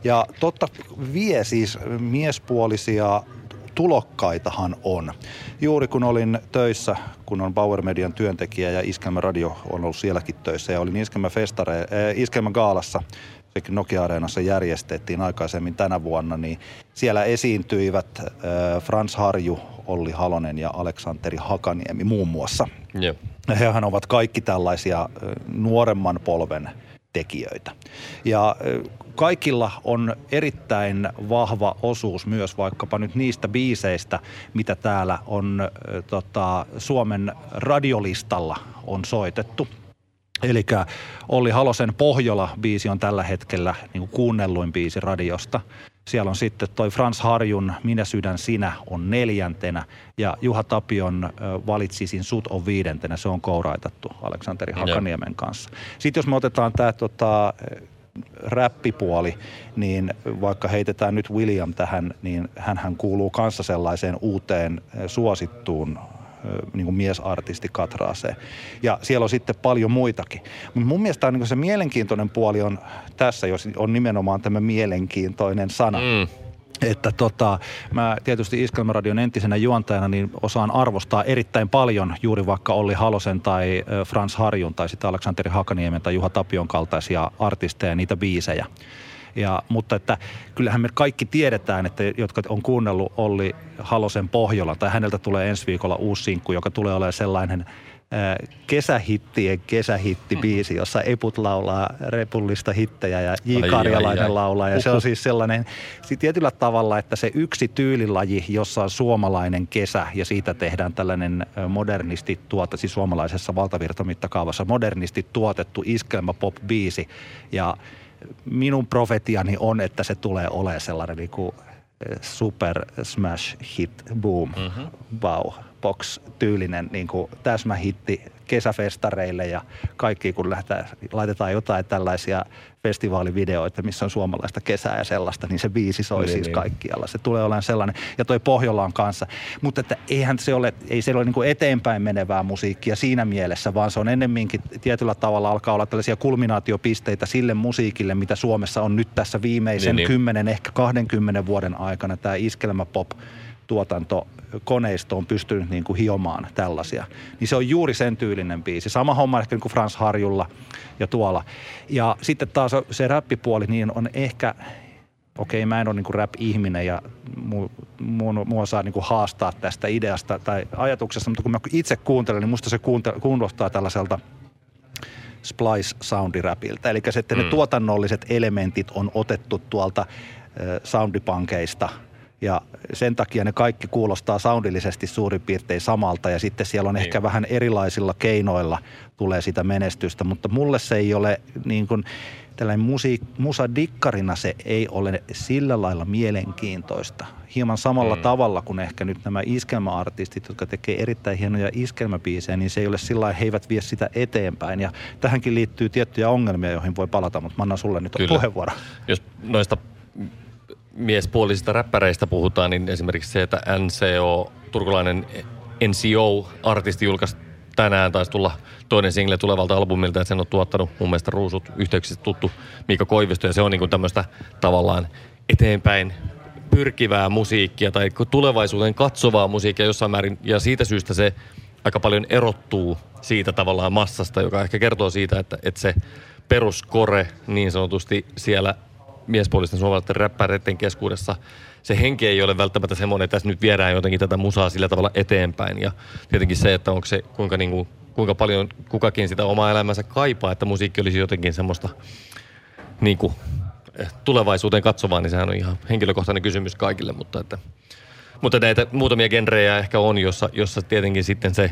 Ja totta vie siis miespuolisia tulokkaitahan on. Juuri kun olin töissä, kun on Power Median työntekijä ja Iskelmä Radio on ollut sielläkin töissä ja olin Iskelmä, festare, äh, Iskelmä Gaalassa sekin Nokia-areenassa järjestettiin aikaisemmin tänä vuonna, niin siellä esiintyivät äh, Frans Harju, Olli Halonen ja Aleksanteri Hakaniemi muun muassa. Yep. Hehän ovat kaikki tällaisia äh, nuoremman polven tekijöitä. Ja kaikilla on erittäin vahva osuus myös vaikkapa nyt niistä biiseistä, mitä täällä on tota, Suomen radiolistalla on soitettu. Eli Olli Halosen Pohjola-biisi on tällä hetkellä niin kuunnelluin biisi radiosta. Siellä on sitten toi Frans Harjun Minä sydän sinä on neljäntenä ja Juha Tapion Valitsisin sut on viidentenä. Se on kouraitattu Aleksanteri Hakaniemen kanssa. Sitten jos me otetaan tämä tota, räppipuoli, niin vaikka heitetään nyt William tähän, niin hän kuuluu kanssa sellaiseen uuteen suosittuun niin kuin miesartisti katraaseen. Ja siellä on sitten paljon muitakin. Mutta mun mielestä niin se mielenkiintoinen puoli on tässä, jos on nimenomaan tämä mielenkiintoinen sana. Mm että tota, mä tietysti Iskelmäradion entisenä juontajana niin osaan arvostaa erittäin paljon juuri vaikka Olli Halosen tai Frans Harjun tai sitten Aleksanteri Hakaniemen tai Juha Tapion kaltaisia artisteja, niitä biisejä. Ja, mutta että kyllähän me kaikki tiedetään, että jotka on kuunnellut Olli Halosen Pohjola, tai häneltä tulee ensi viikolla uusi sinkku, joka tulee olemaan sellainen kesähittien kesähittibiisi, jossa Eput laulaa repullista hittejä ja J. Karjalainen laulaa. Ja se on siis sellainen tietyllä tavalla, että se yksi tyylilaji, jossa on suomalainen kesä ja siitä tehdään tällainen modernisti tuota, siis suomalaisessa valtavirtamittakaavassa modernisti tuotettu iskelmä pop-biisi. Ja minun profetiani on, että se tulee olemaan sellainen niin kuin super smash hit boom, mm-hmm. wow, box tyylinen niin kuin täsmähitti kesäfestareille ja kaikki kun lähtee, laitetaan jotain tällaisia festivaalivideoita, missä on suomalaista kesää ja sellaista, niin se biisi soi niin, siis niin. kaikkialla. Se tulee olemaan sellainen. Ja toi Pohjola on kanssa. Mutta että eihän se ole, ei se ole niin kuin eteenpäin menevää musiikkia siinä mielessä, vaan se on ennemminkin tietyllä tavalla alkaa olla tällaisia kulminaatiopisteitä sille musiikille, mitä Suomessa on nyt tässä viimeisen niin, 10, niin. ehkä 20 vuoden aikana tämä iskelmäpop tuotanto koneisto on pystynyt niin kuin hiomaan tällaisia. Niin se on juuri sen tyylinen biisi. Sama homma ehkä niin kuin Frans Harjulla ja tuolla. Ja sitten taas se räppipuoli, niin on ehkä, okei mä en ole niin rap-ihminen ja mua, mua, mua saa niin kuin haastaa tästä ideasta tai ajatuksesta, mutta kun mä itse kuuntelen, niin musta se kuulostaa tällaiselta splice soundiräpiltä. Eli se, että ne mm. tuotannolliset elementit on otettu tuolta soundipankeista – ja sen takia ne kaikki kuulostaa soundillisesti suurin piirtein samalta ja sitten siellä on niin. ehkä vähän erilaisilla keinoilla tulee sitä menestystä, mutta mulle se ei ole niin kuin tällainen musi, musadikkarina se ei ole sillä lailla mielenkiintoista. Hieman samalla mm. tavalla kuin ehkä nyt nämä iskelmäartistit, jotka tekee erittäin hienoja iskelmäbiisejä, niin se ei ole sillä lailla, he eivät vie sitä eteenpäin. Ja tähänkin liittyy tiettyjä ongelmia, joihin voi palata, mutta mä annan sulle nyt Kyllä. puheenvuoro. Jos noista miespuolisista räppäreistä puhutaan, niin esimerkiksi se, että NCO, turkulainen NCO-artisti julkaisi tänään taisi tulla toinen single tulevalta albumilta, että sen on tuottanut mun mielestä Ruusut yhteyksistä tuttu Miika Koivisto, ja se on niin tämmöistä tavallaan eteenpäin pyrkivää musiikkia tai tulevaisuuteen katsovaa musiikkia jossain määrin, ja siitä syystä se aika paljon erottuu siitä tavallaan massasta, joka ehkä kertoo siitä, että, että se peruskore niin sanotusti siellä miespuolisten suomalaisten räppäreiden keskuudessa se henki ei ole välttämättä semmoinen, että tässä nyt viedään jotenkin tätä musaa sillä tavalla eteenpäin. Ja tietenkin se, että onko se, kuinka, niin kuin, kuinka paljon kukakin sitä omaa elämänsä kaipaa, että musiikki olisi jotenkin semmoista niin kuin, eh, tulevaisuuteen katsovaa, niin sehän on ihan henkilökohtainen kysymys kaikille, mutta että mutta näitä muutamia genrejä ehkä on, jossa, jossa tietenkin sitten se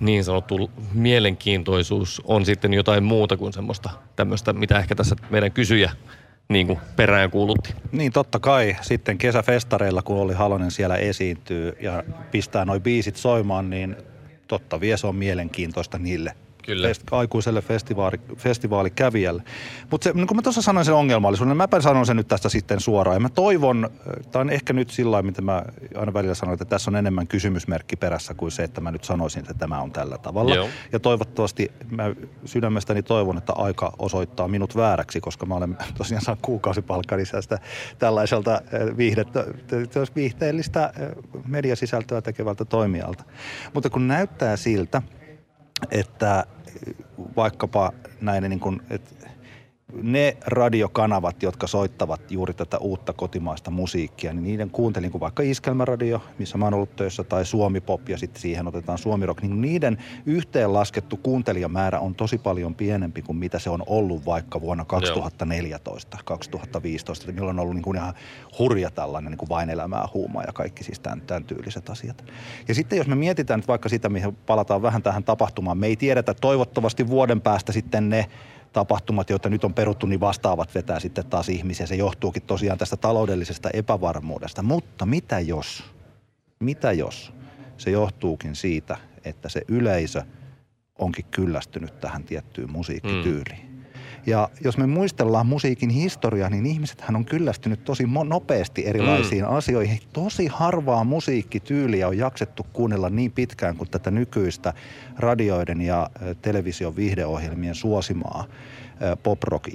niin sanottu mielenkiintoisuus on sitten jotain muuta kuin semmoista tämmöistä, mitä ehkä tässä meidän kysyjä niin kuin perään kuulutti. Niin totta kai sitten kesäfestareilla, kun oli Halonen siellä esiintyy ja pistää noi biisit soimaan, niin totta vie se on mielenkiintoista niille Kyllä. Fest, aikuiselle festivaali, festivaalikävijälle. Mutta niin kun mä tuossa sanoin sen ongelmallisuuden, niin mäpä sanon sen nyt tästä sitten suoraan. Ja mä toivon, tämä on ehkä nyt sillä lailla, mitä mä aina välillä sanon, että tässä on enemmän kysymysmerkki perässä kuin se, että mä nyt sanoisin, että tämä on tällä tavalla. Joo. Ja toivottavasti mä sydämestäni toivon, että aika osoittaa minut vääräksi, koska mä olen tosiaan saanut kuukausipalkkani tästä tällaiselta eh, viihdettä, viihteellistä eh, mediasisältöä tekevältä toimijalta. Mutta kun näyttää siltä, että vaikkapa näin niin kuin, että ne radiokanavat, jotka soittavat juuri tätä uutta kotimaista musiikkia, niin niiden kuuntelin, kuin vaikka Iskelmäradio, missä mä oon ollut töissä, tai Suomi Pop ja sitten siihen otetaan Suomi Rock, niin niiden yhteenlaskettu kuuntelijamäärä on tosi paljon pienempi kuin mitä se on ollut vaikka vuonna 2014, 2015, milloin on ollut niin kuin ihan hurja tällainen niin kuin vain elämää huumaa ja kaikki siis tämän, tämän tyyliset asiat. Ja sitten jos me mietitään nyt vaikka sitä, mihin palataan vähän tähän tapahtumaan, me ei tiedetä toivottavasti vuoden päästä sitten ne tapahtumat, joita nyt on peruttu, niin vastaavat vetää sitten taas ihmisiä. Se johtuukin tosiaan tästä taloudellisesta epävarmuudesta. Mutta mitä jos, mitä jos se johtuukin siitä, että se yleisö onkin kyllästynyt tähän tiettyyn musiikkityyliin? Mm. Ja jos me muistellaan musiikin historiaa, niin ihmisethän on kyllästynyt tosi nopeasti erilaisiin mm. asioihin. Tosi harvaa musiikkityyliä on jaksettu kuunnella niin pitkään kuin tätä nykyistä radioiden ja television viihdeohjelmien suosimaa pop-rock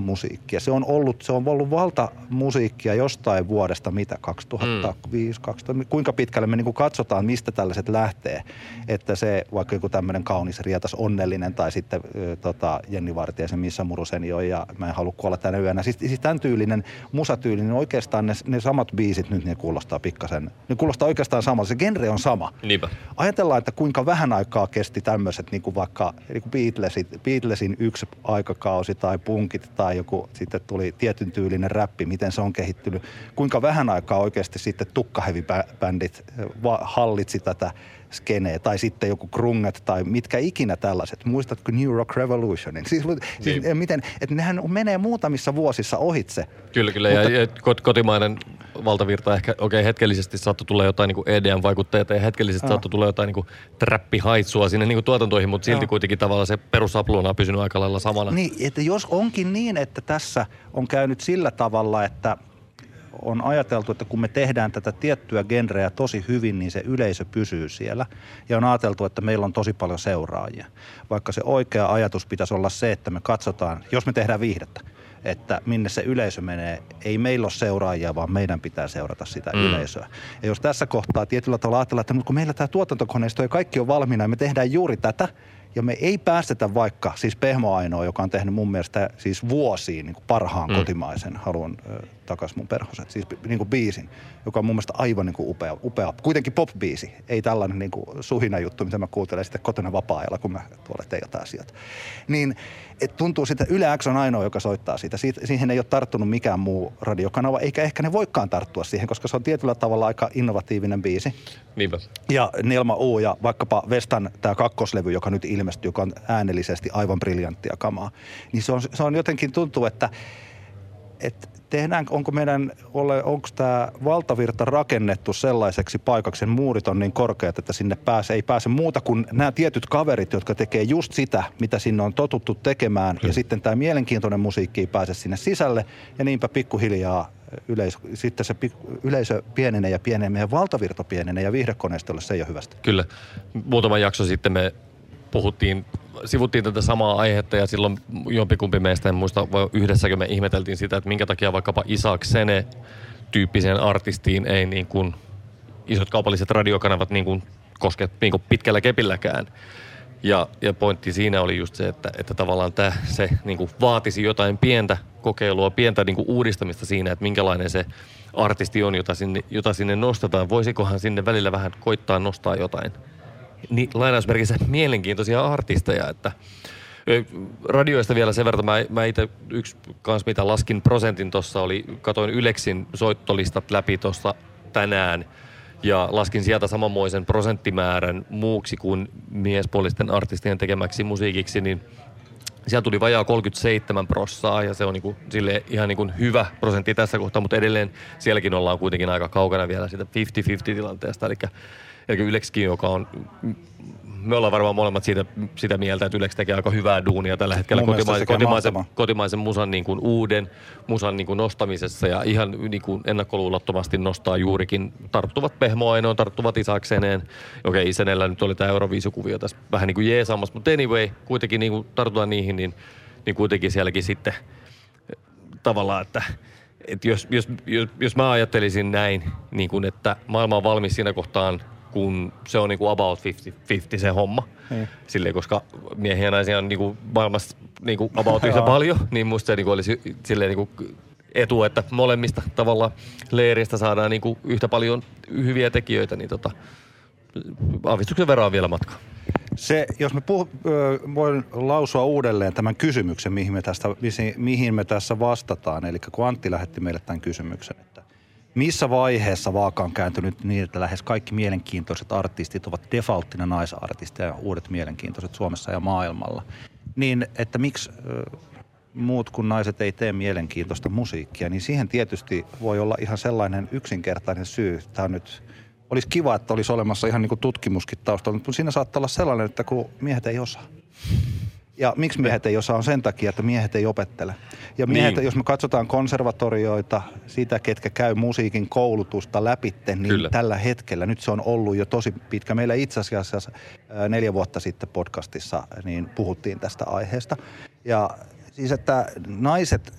musiikkia. Se on ollut, se on ollut valtamusiikkia jostain vuodesta, mitä, 2005, mm. 2000, kuinka pitkälle me niin katsotaan, mistä tällaiset lähtee. Että se, vaikka joku tämmöinen kaunis, rietas, onnellinen tai sitten tota, Jenni Vartiaisen Missä Murusen jo ja mä en halua kuolla tänä yönä. Siis, siis tämän tyylinen, musatyylinen, niin oikeastaan ne, ne samat biisit nyt ne kuulostaa pikkasen, ne kuulostaa oikeastaan samalta. Se genre on sama. Niinpä. Ajatellaan, että kuinka vähän aikaa kesti tämmöiset niin kuin vaikka niin kuin Beatlesin, Beatlesin yksi aikakausi tai punkit tai joku sitten tuli tietyn tyylinen räppi, miten se on kehittynyt. Kuinka vähän aikaa oikeasti sitten tukkahevibändit hallitsi tätä skenee, tai sitten joku krunget tai mitkä ikinä tällaiset. Muistatko New Rock Revolutionin? Siis, siis niin. siis miten, että nehän menee muutamissa vuosissa ohitse. Kyllä, kyllä. Mutta, ja, ja kotimainen valtavirta ehkä, okei, okay, hetkellisesti saattoi tulla jotain niin EDM-vaikutteita ja hetkellisesti no. saattoi tulla jotain niin trappihaitsua sinne niin tuotantoihin, mutta silti no. kuitenkin tavallaan se perusapluuna on pysynyt aika lailla samana. Niin, että jos onkin niin, että tässä on käynyt sillä tavalla, että – on ajateltu, että kun me tehdään tätä tiettyä genreä tosi hyvin, niin se yleisö pysyy siellä. Ja on ajateltu, että meillä on tosi paljon seuraajia. Vaikka se oikea ajatus pitäisi olla se, että me katsotaan, jos me tehdään viihdettä, että minne se yleisö menee. Ei meillä ole seuraajia, vaan meidän pitää seurata sitä mm. yleisöä. Ja jos tässä kohtaa tietyllä tavalla ajatellaan, että kun meillä tämä tuotantokoneisto ja kaikki on valmiina ja me tehdään juuri tätä, ja me ei päästetä vaikka, siis Pehmo Ainoa, joka on tehnyt mun mielestä siis vuosiin niin parhaan mm. kotimaisen, haluan takaisin mun perhoset, siis niin kuin biisin, joka on mun mielestä aivan niin kuin upea, upea, kuitenkin pop-biisi, ei tällainen niin kuin suhina juttu, mitä mä kuuntelen sitten kotona vapaa-ajalla, kun mä tuolla teen jotain asioita. Niin et tuntuu sitä, Yle X on ainoa, joka soittaa siitä. Siit, siihen ei ole tarttunut mikään muu radiokanava, eikä ehkä ne voikaan tarttua siihen, koska se on tietyllä tavalla aika innovatiivinen biisi. Niinpä. Ja Nelma U ja vaikkapa Vestan tämä kakkoslevy, joka nyt ilmestyy, joka on äänellisesti aivan briljanttia kamaa, niin se on, se on jotenkin tuntuu, että, että tehdään, onko meidän, onko tämä valtavirta rakennettu sellaiseksi paikaksi, sen muurit on niin korkeat, että sinne pääse, ei pääse muuta kuin nämä tietyt kaverit, jotka tekee just sitä, mitä sinne on totuttu tekemään. Hmm. Ja sitten tämä mielenkiintoinen musiikki ei pääse sinne sisälle ja niinpä pikkuhiljaa yleisö, sitten se yleisö pienenee ja pienenee, meidän valtavirta pienenee ja viihdekoneistolle se ei ole hyvästä. Kyllä. Muutama jakso sitten me puhuttiin, sivuttiin tätä samaa aihetta ja silloin jompikumpi meistä, en muista yhdessäkö me ihmeteltiin sitä, että minkä takia vaikkapa Isaac Sene tyyppiseen artistiin ei niin kuin isot kaupalliset radiokanavat niin kuin koske niin kuin pitkällä kepilläkään. Ja, ja pointti siinä oli just se, että, että tavallaan tämä, se niin kuin vaatisi jotain pientä kokeilua, pientä niin kuin uudistamista siinä, että minkälainen se artisti on, jota sinne, jota sinne nostetaan. Voisikohan sinne välillä vähän koittaa nostaa jotain niin, lainausmerkissä mielenkiintoisia artisteja, että radioista vielä sen verran, mä, mä itse yksi kans mitä laskin prosentin tuossa oli, katoin Yleksin soittolistat läpi tuossa tänään ja laskin sieltä samanmoisen prosenttimäärän muuksi kuin miespuolisten artistien tekemäksi musiikiksi, niin siellä tuli vajaa 37 prossaa ja se on niinku, sille ihan niinku hyvä prosentti tässä kohtaa, mutta edelleen sielläkin ollaan kuitenkin aika kaukana vielä siitä 50-50 tilanteesta. Eli Eli Ylekskin, joka on me ollaan varmaan molemmat siitä, sitä mieltä, että Ylex tekee aika hyvää duunia tällä hetkellä kotimaisen, kotimaisen, kotimaisen musan niin kuin uuden musan niin kuin nostamisessa ja ihan niin kuin ennakkoluulottomasti nostaa juurikin tarttuvat Pehmoainoon, tarttuvat Isakseneen. Okei, Isenellä nyt oli tämä Euroviisukuvio tässä vähän niin kuin jeesaamassa, mutta anyway, kuitenkin niin kuin tartutaan niihin, niin, niin kuitenkin sielläkin sitten tavallaan, että että jos, jos, jos, jos mä ajattelisin näin, niin kuin, että maailma on valmis siinä kohtaan kun se on niinku about 50-50 se homma. Niin. Silleen, koska miehiä ja naisia on niinku maailmassa niinku about yhtä paljon, niin musta se niinku olisi silleen niinku etu, että molemmista tavalla leiristä saadaan niinku yhtä paljon hyviä tekijöitä, niin tota, aavistuksen verran on vielä matkaa. Se, jos me puh, voin lausua uudelleen tämän kysymyksen, mihin me, tästä, mihin me tässä vastataan. Eli kun Antti lähetti meille tämän kysymyksen, missä vaiheessa vaaka on kääntynyt niin, että lähes kaikki mielenkiintoiset artistit ovat defaulttina naisartisteja ja uudet mielenkiintoiset Suomessa ja maailmalla? Niin, että miksi muut kuin naiset ei tee mielenkiintoista musiikkia, niin siihen tietysti voi olla ihan sellainen yksinkertainen syy. Tämä nyt, olisi kiva, että olisi olemassa ihan niin tutkimuskin taustalla, mutta siinä saattaa olla sellainen, että kun miehet ei osaa. Ja miksi miehet ei osaa on sen takia, että miehet ei opettele. Ja miehet, niin. jos me katsotaan konservatorioita, sitä ketkä käy musiikin koulutusta läpitte, niin Kyllä. tällä hetkellä, nyt se on ollut jo tosi pitkä. Meillä itse asiassa neljä vuotta sitten podcastissa niin puhuttiin tästä aiheesta. Ja siis, että naiset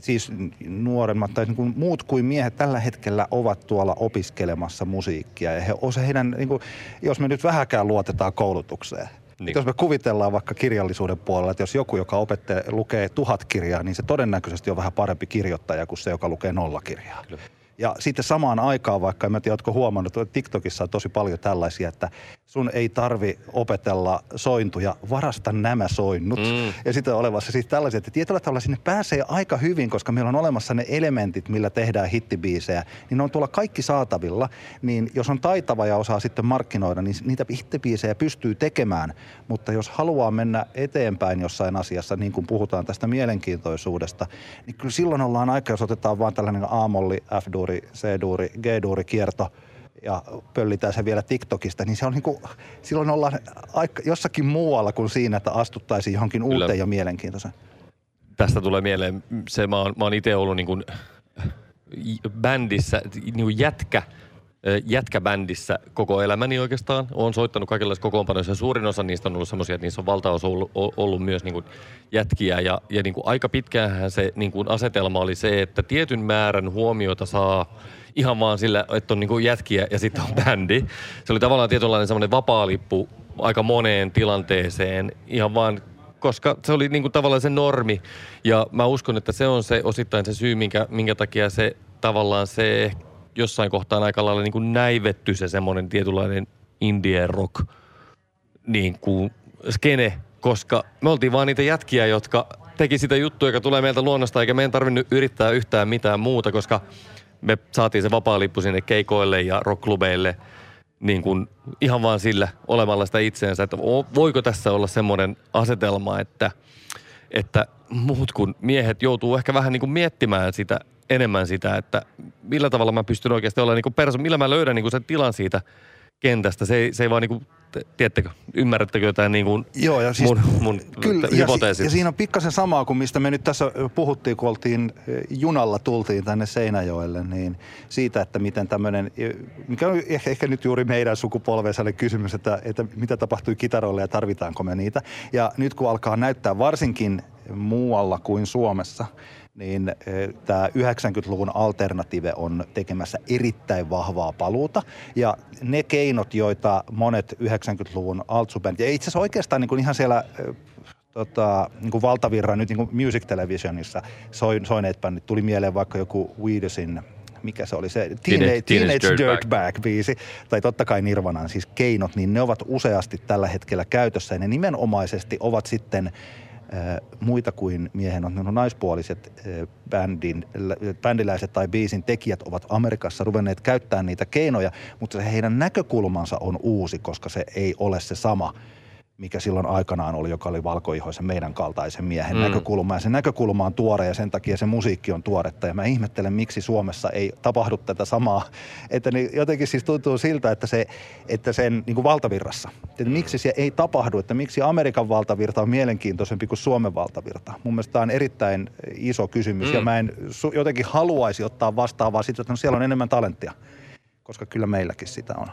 siis nuoremmat tai niin kuin muut kuin miehet tällä hetkellä ovat tuolla opiskelemassa musiikkia. Ja he, heidän, niin kuin, jos me nyt vähäkään luotetaan koulutukseen – niin. Jos me kuvitellaan vaikka kirjallisuuden puolella, että jos joku, joka opettelee, lukee tuhat kirjaa, niin se todennäköisesti on vähän parempi kirjoittaja kuin se, joka lukee nolla kirjaa. Kyllä. Ja sitten samaan aikaan, vaikka en tiedä, oletko huomannut, että TikTokissa on tosi paljon tällaisia, että sun ei tarvi opetella sointuja, varasta nämä soinnut. Mm. Ja sitten on olevassa siis tällaisia, että tietyllä tavalla sinne pääsee aika hyvin, koska meillä on olemassa ne elementit, millä tehdään hittibiisejä, niin ne on tuolla kaikki saatavilla. Niin jos on taitava ja osaa sitten markkinoida, niin niitä hittibiisejä pystyy tekemään. Mutta jos haluaa mennä eteenpäin jossain asiassa, niin kuin puhutaan tästä mielenkiintoisuudesta, niin kyllä silloin ollaan aika, jos otetaan vaan tällainen A-molli, F-duuri, C-duuri, G-duuri kierto – ja pöllitään se vielä TikTokista, niin se on niin kuin, silloin ollaan aika, jossakin muualla kuin siinä, että astuttaisiin johonkin Kyllä. uuteen ja mielenkiintoiseen. Tästä tulee mieleen se, mä oon, mä oon itse ollut niin kuin bändissä, niin kuin jätkä, jätkäbändissä koko elämäni oikeastaan. Olen soittanut kaikenlaisia kokoonpanoissa ja suurin osa niistä on ollut semmoisia, että niissä on valtaosa ollut, ollut myös niin kuin jätkiä. Ja, ja niin kuin aika pitkään se niin kuin asetelma oli se, että tietyn määrän huomiota saa ihan vaan sillä, että on niinku jätkiä ja sitten on bändi. Se oli tavallaan tietynlainen semmoinen vapaalippu aika moneen tilanteeseen ihan vaan koska se oli niinku tavallaan se normi. Ja mä uskon, että se on se osittain se syy, minkä, minkä takia se tavallaan se jossain kohtaan aika lailla niinku näivetty se semmoinen tietynlainen indie rock niin kuin skene, koska me oltiin vaan niitä jätkiä, jotka teki sitä juttua, joka tulee meiltä luonnosta, eikä meidän tarvinnut yrittää yhtään mitään muuta, koska – me saatiin se vapaa lippu sinne keikoille ja rockklubeille niin kuin ihan vaan sillä olemalla sitä itseensä, että voiko tässä olla semmoinen asetelma, että, että muut kuin miehet joutuu ehkä vähän niin kuin miettimään sitä enemmän sitä, että millä tavalla mä pystyn oikeasti olla niin kuin perso, millä mä löydän niin kuin sen tilan siitä kentästä. Se ei, se ei vaan niin kuin tiedättekö, ymmärrättekö tämän niin kuin Joo, ja siis, mun, mun kyllä, ja, si- ja siinä on pikkasen samaa kuin mistä me nyt tässä puhuttiin, kun oltiin junalla, tultiin tänne Seinäjoelle, niin siitä, että miten tämmöinen, mikä on ehkä, ehkä nyt juuri meidän sukupolvensa kysymys, että, että mitä tapahtui kitaroille ja tarvitaanko me niitä. Ja nyt kun alkaa näyttää varsinkin muualla kuin Suomessa – niin tämä 90-luvun alternative on tekemässä erittäin vahvaa paluuta. Ja ne keinot, joita monet 90-luvun altsubändit, ja itse asiassa oikeastaan niin kuin ihan siellä tota, niin kuin valtavirran nyt niin kuin Music Televisionissa soineet bändit, tuli mieleen vaikka joku Weedesin mikä se oli se? Teenage, Teenage, Teenage Dirtbag-biisi, tai totta kai Nirvanan siis keinot, niin ne ovat useasti tällä hetkellä käytössä. Ja ne nimenomaisesti ovat sitten muita kuin miehen on naispuoliset bändin, bändiläiset tai biisin tekijät ovat Amerikassa ruvenneet käyttämään niitä keinoja, mutta se heidän näkökulmansa on uusi, koska se ei ole se sama mikä silloin aikanaan oli, joka oli valkoihoisen meidän kaltaisen miehen Mm. mm. näkökulma. Ja se näkökulma on tuore ja sen takia se musiikki on tuoretta. Ja mä ihmettelen, miksi Suomessa ei tapahdu tätä samaa. Että niin jotenkin siis tuntuu siltä, että, se, että sen niin kuin valtavirrassa. Että miksi se ei tapahdu, että miksi Amerikan valtavirta on mielenkiintoisempi kuin Suomen valtavirta. Mun mielestä tämä on erittäin iso kysymys. Mm. Mm. Ja mä en su- jotenkin haluaisi ottaa vastaan, vaan sitten, että no siellä on enemmän talenttia. Koska kyllä meilläkin sitä on.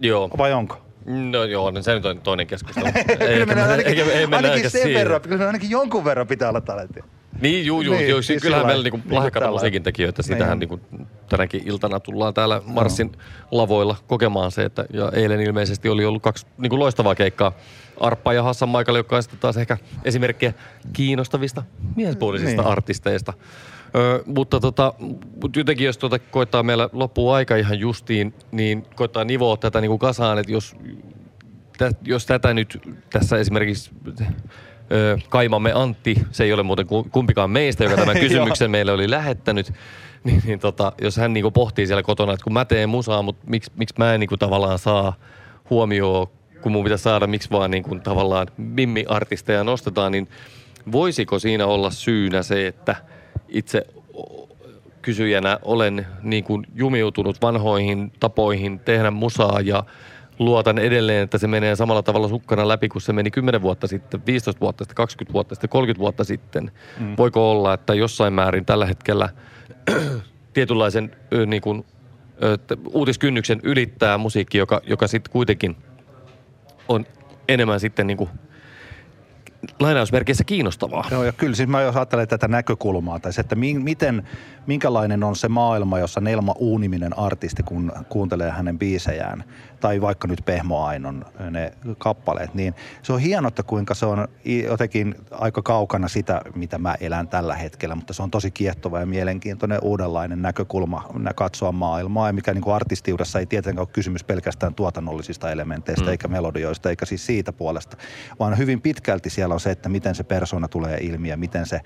Joo. Vai onko? No joo, niin se nyt on toinen keskustelu. kyllä meidän ainakin, eikä- ei mennä ainakin sen siihen. verran, kyllä ainakin jonkun verran pitää olla talenttia. Niin, juu, juu, Niin, niin, siis kyllähän meillä niinku lahjakkaita tällä musiikin tekijöitä. Sitähän Niin. niinku tänäkin iltana tullaan täällä Marssin lavoilla kokemaan se, että ja eilen ilmeisesti oli ollut kaksi niinku loistavaa keikkaa. Arppa ja Hassan Maikali, joka on sitten taas ehkä esimerkkejä kiinnostavista miespuolisista Niin. artisteista. Ö, mutta tota, mut jotenkin jos tuota koittaa meillä loppuu aika ihan justiin, niin koittaa nivoa tätä niinku kasaan, että jos tä, jos tätä nyt tässä esimerkiksi ö, kaimamme Antti, se ei ole muuten ku- kumpikaan meistä, joka tämän kysymyksen meille oli lähettänyt, niin, niin tota, jos hän niinku pohtii siellä kotona, että kun mä teen musaa, mutta miksi, miksi mä en niinku tavallaan saa huomioon, kun mun pitäisi saada, miksi vaan niinku tavallaan mimmi-artisteja nostetaan, niin voisiko siinä olla syynä se, että itse kysyjänä olen niin kuin jumiutunut vanhoihin tapoihin tehdä musaa ja luotan edelleen, että se menee samalla tavalla sukkana läpi kuin se meni 10 vuotta sitten, 15 vuotta sitten, 20 vuotta sitten, 30 vuotta sitten. Mm. Voiko olla, että jossain määrin tällä hetkellä tietynlaisen niin kuin, uutiskynnyksen ylittää musiikki, joka, joka sitten kuitenkin on enemmän sitten niin kuin lainausmerkeissä kiinnostavaa. Joo, ja kyllä siis mä jos ajattelen tätä näkökulmaa, se, että mi- miten, minkälainen on se maailma, jossa Nelma Uuniminen artisti, kun kuuntelee hänen biisejään, tai vaikka nyt Pehmo Ainon ne kappaleet, niin se on hienoa, että kuinka se on jotenkin aika kaukana sitä, mitä mä elän tällä hetkellä, mutta se on tosi kiehtova ja mielenkiintoinen uudenlainen näkökulma nä- katsoa maailmaa, ja mikä niin kuin artistiudessa ei tietenkään ole kysymys pelkästään tuotannollisista elementeistä, Mm. eikä melodioista, eikä siis siitä puolesta, vaan hyvin pitkälti siellä on se, että miten se persona tulee ilmi ja miten se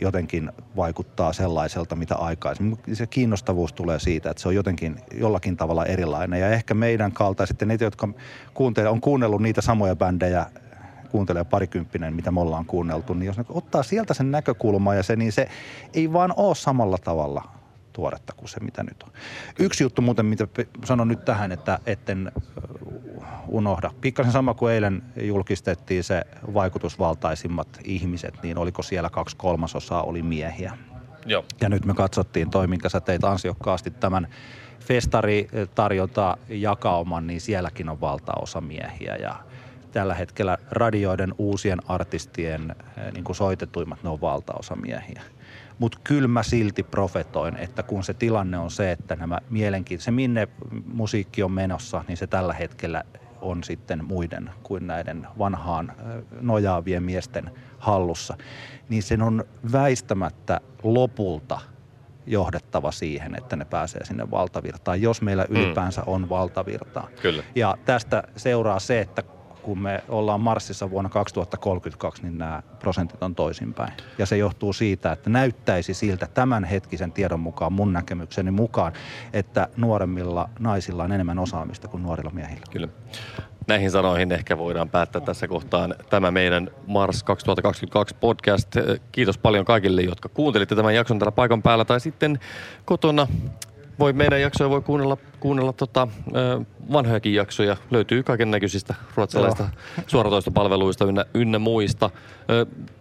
jotenkin vaikuttaa sellaiselta, mitä aikaisemmin. Se kiinnostavuus tulee siitä, että se on jotenkin jollakin tavalla erilainen. Ja ehkä meidän kaltaiset ne, jotka kuuntelee, on kuunnellut niitä samoja bändejä, kuuntelee parikymppinen, mitä me ollaan kuunneltu, niin jos ne ottaa sieltä sen näkökulman ja se, niin se ei vaan ole samalla tavalla tuoretta kuin se, mitä nyt on. Yksi juttu muuten, mitä sanon nyt tähän, että etten unohda. Pikkasen sama kuin eilen julkistettiin se vaikutusvaltaisimmat ihmiset, niin oliko siellä kaksi kolmasosaa oli miehiä. Joo. Ja nyt me katsottiin toi, minkä sä teit ansiokkaasti tämän festaritarjonta jakauman, niin sielläkin on valtaosa miehiä ja tällä hetkellä radioiden uusien artistien niin kuin soitetuimmat, ne on valtaosa miehiä. Mutta kyllä mä silti profetoin, että kun se tilanne on se, että nämä mielenkiin, se minne musiikki on menossa, niin se tällä hetkellä on sitten muiden kuin näiden vanhaan nojaavien miesten hallussa, niin sen on väistämättä lopulta johdettava siihen, että ne pääsee sinne valtavirtaan, jos meillä ylipäänsä on valtavirtaa. Kyllä. Ja tästä seuraa se, että kun me ollaan Marsissa vuonna 2032, niin nämä prosentit on toisinpäin. Ja se johtuu siitä, että näyttäisi siltä tämänhetkisen tiedon mukaan, mun näkemykseni mukaan, että nuoremmilla naisilla on enemmän osaamista kuin nuorilla miehillä. Kyllä. Näihin sanoihin ehkä voidaan päättää tässä kohtaan tämä meidän Mars 2022 podcast. Kiitos paljon kaikille, jotka kuuntelitte tämän jakson täällä paikan päällä tai sitten kotona. Voi meidän jaksoja voi kuunnella, kuunnella tota, vanhojakin jaksoja. Löytyy kaiken näköisistä ruotsalaista suoratoistopalveluista ynnä, ynnä muista.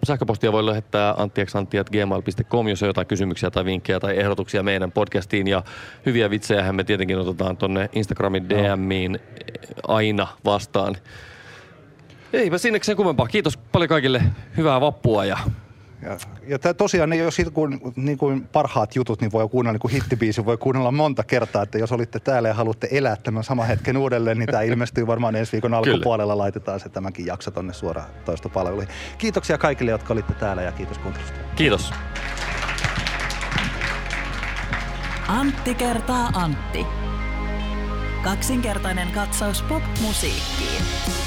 Sähköpostia voi lähettää anttiaksantti.gmail.com, jos on jotain kysymyksiä tai vinkkejä tai ehdotuksia meidän podcastiin. Ja hyviä vitsejähän me tietenkin otetaan tonne Instagramin DMiin aina vastaan. Eipä sinne sen kummempaa. Kiitos paljon kaikille. Hyvää vappua ja Ja, ja tää tosiaan, niin jos kun, niin kuin parhaat jutut, niin voi kuunnella niin kuin hittibiisi, voi kuunnella monta kertaa, että jos olitte täällä ja haluatte elää tämän saman hetken uudelleen, niin tämä ilmestyy varmaan ensi viikon alkupuolella. Laitetaan se tämänkin jakso tonne suoraan toistopalveluihin. Kiitoksia kaikille, jotka olitte täällä ja kiitos kuuntelusta. kiitos. Antti kertaa Antti. Kaksinkertainen katsaus pop-musiikkiin.